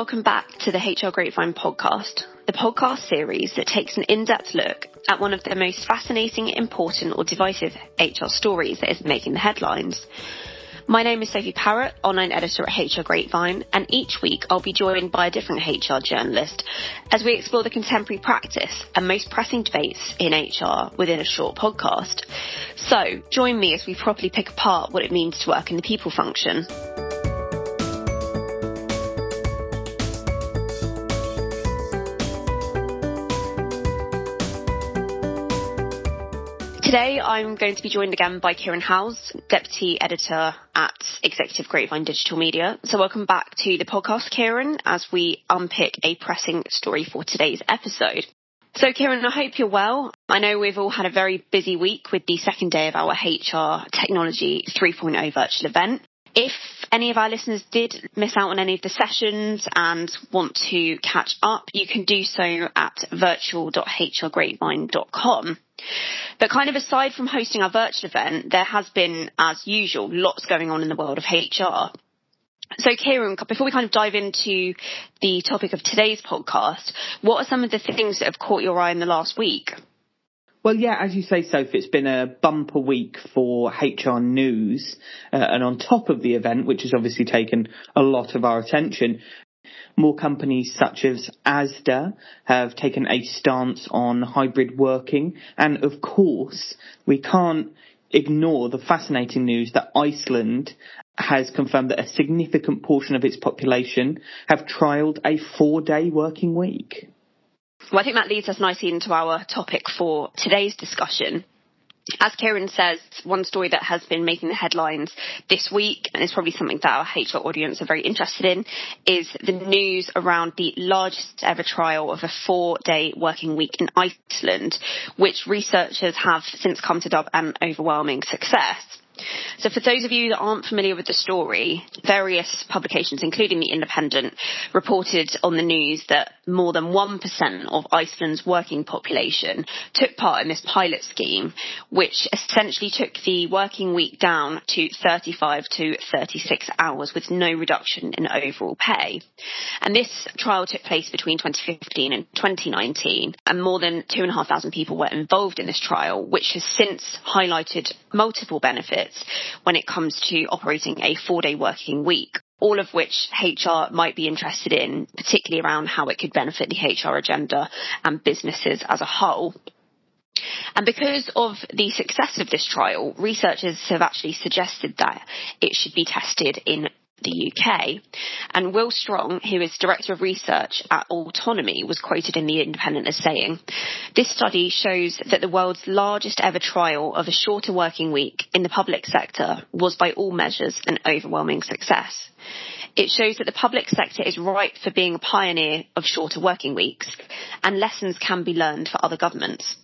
welcome back to the HR Grapevine podcast, the podcast series that takes an in depth look at one of the most fascinating, important, or divisive HR stories that is making the headlines. My name is Sophie Parrott, online editor at HR Grapevine, and each week I'll be joined by a different HR journalist as we explore the contemporary practice and most pressing debates in HR within a short podcast. So, join me as we properly pick apart what it means to work in the people function. Today I'm going to be joined again by Kieran Howes, Deputy Editor at Executive Grapevine Digital Media. So welcome back to the podcast, Kieran, as we unpick a pressing story for today's episode. So Kieran, I hope you're well. I know we've all had a very busy week with the second day of our HR Technology 3.0 virtual event. If any of our listeners did miss out on any of the sessions and want to catch up, you can do so at virtual.hrgrapevine.com. But kind of aside from hosting our virtual event, there has been, as usual, lots going on in the world of HR. So Kieran, before we kind of dive into the topic of today's podcast, what are some of the things that have caught your eye in the last week? Well, yeah, as you say, Sophie, it's been a bumper week for HR news. Uh, and on top of the event, which has obviously taken a lot of our attention, more companies such as Asda have taken a stance on hybrid working. And of course, we can't ignore the fascinating news that Iceland has confirmed that a significant portion of its population have trialled a four day working week. Well, I think that leads us nicely into our topic for today's discussion. As Kieran says, one story that has been making the headlines this week, and is probably something that our HR audience are very interested in, is the news around the largest ever trial of a four day working week in Iceland, which researchers have since come to dub an overwhelming success. So for those of you that aren't familiar with the story, various publications, including The Independent, reported on the news that more than 1% of Iceland's working population took part in this pilot scheme, which essentially took the working week down to 35 to 36 hours with no reduction in overall pay. And this trial took place between 2015 and 2019, and more than 2,500 people were involved in this trial, which has since highlighted multiple benefits when it comes to operating a four day working week all of which HR might be interested in, particularly around how it could benefit the HR agenda and businesses as a whole. And because of the success of this trial, researchers have actually suggested that it should be tested in the UK. And Will Stronge, who is Director of Research at Autonomy, was quoted in The Independent as saying, This study shows that the world's largest ever trial of a shorter working week in the public sector was by all measures an overwhelming success. It shows that the public sector is ripe for being a pioneer of shorter working weeks, and lessons can be learned for other governments.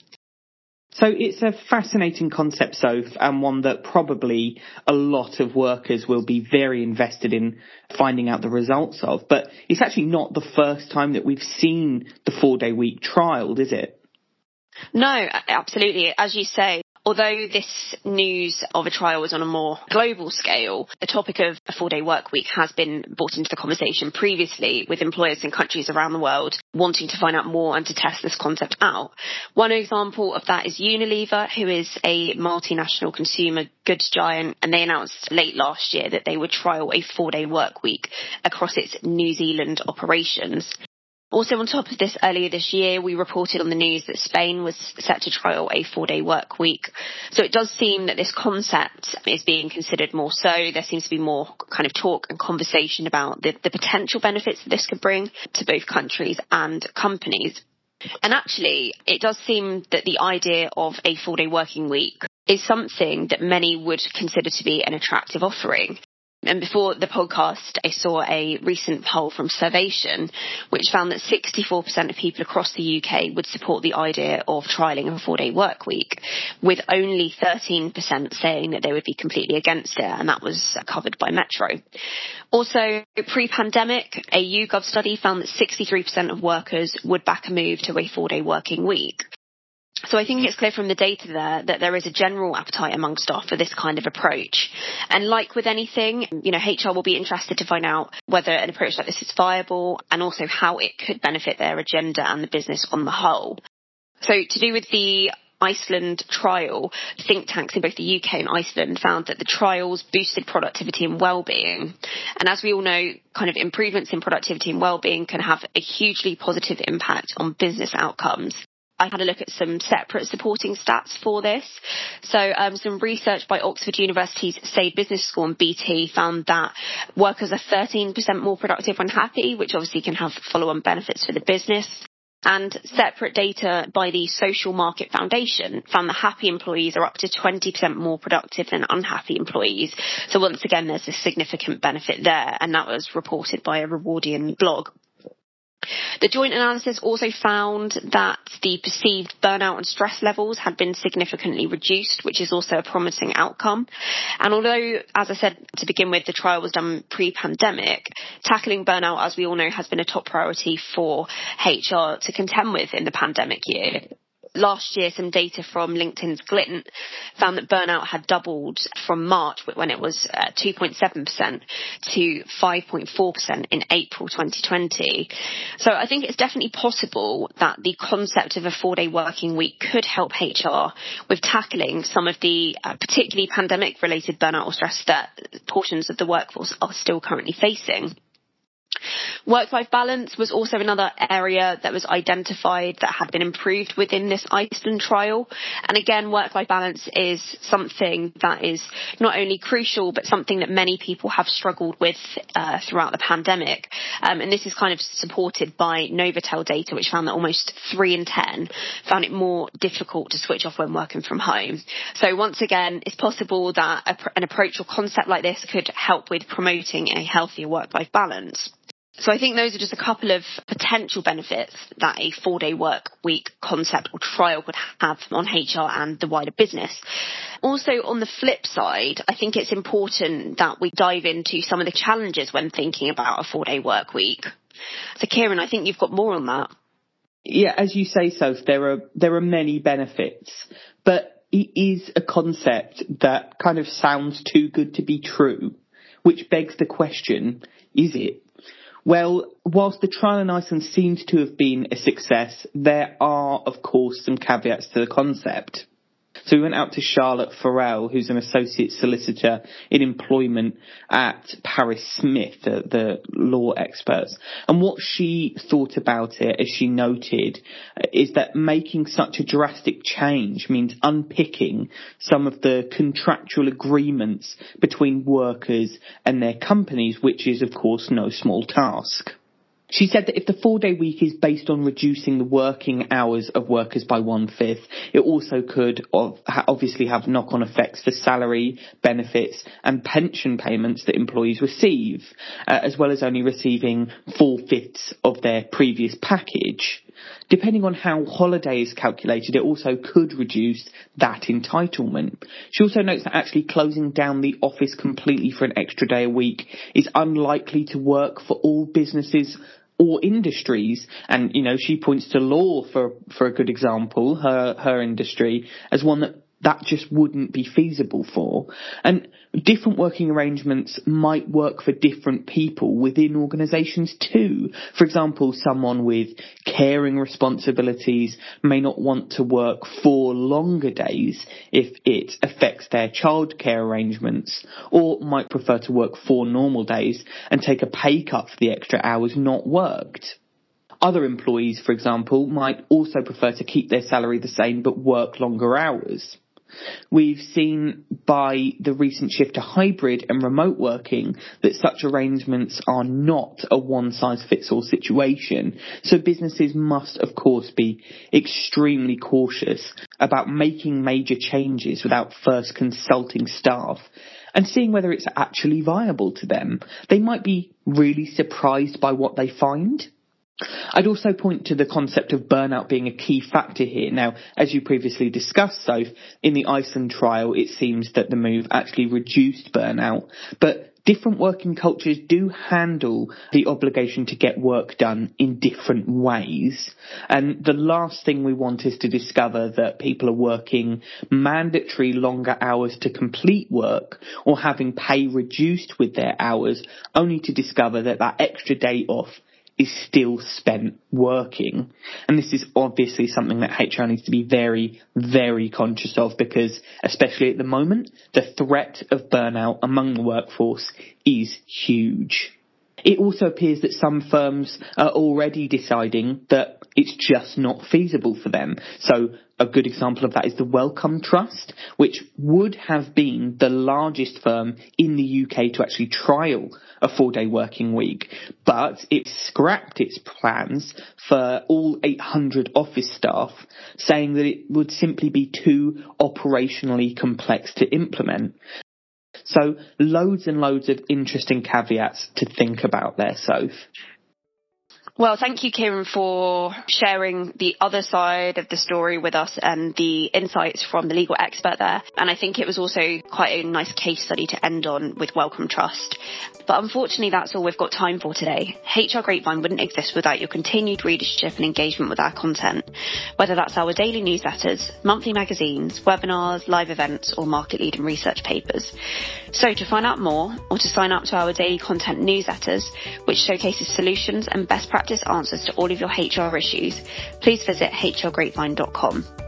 So it's a fascinating concept, Soph, and one that probably a lot of workers will be very invested in finding out the results of. But it's actually not the first time that we've seen the four day week trialed, is it? No, absolutely. As you say, Although this news of a trial was on a more global scale, the topic of a four day work week has been brought into the conversation previously with employers in countries around the world wanting to find out more and to test this concept out. One example of that is Unilever, who is a multinational consumer goods giant, and they announced late last year that they would trial a four day work week across its New Zealand operations. Also, on top of this, earlier this year, we reported on the news that Spain was set to trial a four day work week. So it does seem that this concept is being considered more so. There seems to be more kind of talk and conversation about the, the potential benefits that this could bring to both countries and companies. And actually, it does seem that the idea of a four day working week is something that many would consider to be an attractive offering. And before the podcast, I saw a recent poll from Survation, which found that 64% of people across the UK would support the idea of trialling a four day work week, with only 13% saying that they would be completely against it, and that was covered by Metro. Also, pre-pandemic, a YouGov study found that 63% of workers would back a move to a four day working week. So I think it's clear from the data there that there is a general appetite among staff for this kind of approach. And like with anything, you know, HR will be interested to find out whether an approach like this is viable and also how it could benefit their agenda and the business on the whole. So to do with the Iceland trial, think tanks in both the UK and Iceland found that the trials boosted productivity and well-being. And as we all know, kind of improvements in productivity and well-being can have a hugely positive impact on business outcomes. I had a look at some separate supporting stats for this. So um, some research by Oxford University's Saïd Business School and BT found that workers are 13% more productive when happy, which obviously can have follow-on benefits for the business. And separate data by the Social Market Foundation found that happy employees are up to 20% more productive than unhappy employees. So once again, there's a significant benefit there, and that was reported by a Rewardian blog. The joint analysis also found that the perceived burnout and stress levels had been significantly reduced, which is also a promising outcome. And although, as I said to begin with, the trial was done pre-pandemic, tackling burnout, as we all know, has been a top priority for HR to contend with in the pandemic year last year, some data from LinkedIn's Glint found that burnout had doubled from March when it was 2.7% to 5.4% in April 2020. So I think it's definitely possible that the concept of a four day working week could help HR with tackling some of the uh, particularly pandemic related burnout or stress that portions of the workforce are still currently facing. Work-life balance was also another area that was identified that had been improved within this Iceland trial. And again, work-life balance is something that is not only crucial, but something that many people have struggled with uh, throughout the pandemic. Um, and this is kind of supported by Novotel data, which found that almost three in ten found it more difficult to switch off when working from home. So once again, it's possible that a, an approach or concept like this could help with promoting a healthier work-life balance. So I think those are just a couple of potential benefits that a four day work week concept or trial would have on HR and the wider business. Also on the flip side, I think it's important that we dive into some of the challenges when thinking about a four day work week. So Kieran, I think you've got more on that. Yeah, as you say, Soph, there are there are many benefits, but it is a concept that kind of sounds too good to be true, which begs the question: Is it? Well, whilst the trial in Iceland seems to have been a success, there are, of course, some caveats to the concept. So we went out to Charlotte Farrell, who's an associate solicitor in employment at Paris Smith, the, the law experts. And what she thought about it, as she noted, is that making such a drastic change means unpicking some of the contractual agreements between workers and their companies, which is of course no small task. She said that if the four day week is based on reducing the working hours of workers by one fifth, it also could obviously have knock on effects for salary, benefits and pension payments that employees receive, uh, as well as only receiving four fifths of their previous package. Depending on how holiday is calculated, it also could reduce that entitlement. She also notes that actually closing down the office completely for an extra day a week is unlikely to work for all businesses or industries. And, you know, she points to law for, for a good example, her, her industry, as one that that just wouldn't be feasible for. And different working arrangements might work for different people within organisations too. For example, someone with caring responsibilities may not want to work four longer days if it affects their childcare arrangements, or might prefer to work four normal days and take a pay cut for the extra hours not worked. Other employees, for example, might also prefer to keep their salary the same but work longer hours. We've seen by the recent shift to hybrid and remote working that such arrangements are not a one size fits all situation. So businesses must of course be extremely cautious about making major changes without first consulting staff and seeing whether it's actually viable to them. They might be really surprised by what they find. I'd also point to the concept of burnout being a key factor here. Now, as you previously discussed, Soph, in the Iceland trial, it seems that the move actually reduced burnout, but different working cultures do handle the obligation to get work done in different ways. And the last thing we want is to discover that people are working mandatory longer hours to complete work or having pay reduced with their hours only to discover that that extra day off is still spent working. And this is obviously something that HR needs to be very, very conscious of because, especially at the moment, the threat of burnout among the workforce is huge. It also appears that some firms are already deciding that it's just not feasible for them. So a good example of that is the Wellcome Trust, which would have been the largest firm in the UK to actually trial a four day working week, but it scrapped its plans for all 800 office staff, saying that it would simply be too operationally complex to implement. So loads and loads of interesting caveats to think about there, Soph. Well, thank you, Kieran, for sharing the other side of the story with us and the insights from the legal expert there. And I think it was also quite a nice case study to end on with Wellcome Trust. But unfortunately, that's all we've got time for today. HR Grapevine wouldn't exist without your continued readership and engagement with our content, whether that's our daily newsletters, monthly magazines, webinars, live events, or market leading research papers. So to find out more or to sign up to our daily content newsletters, which showcases solutions and best practice answers to all of your HR issues, please visit hrgrapevine.com.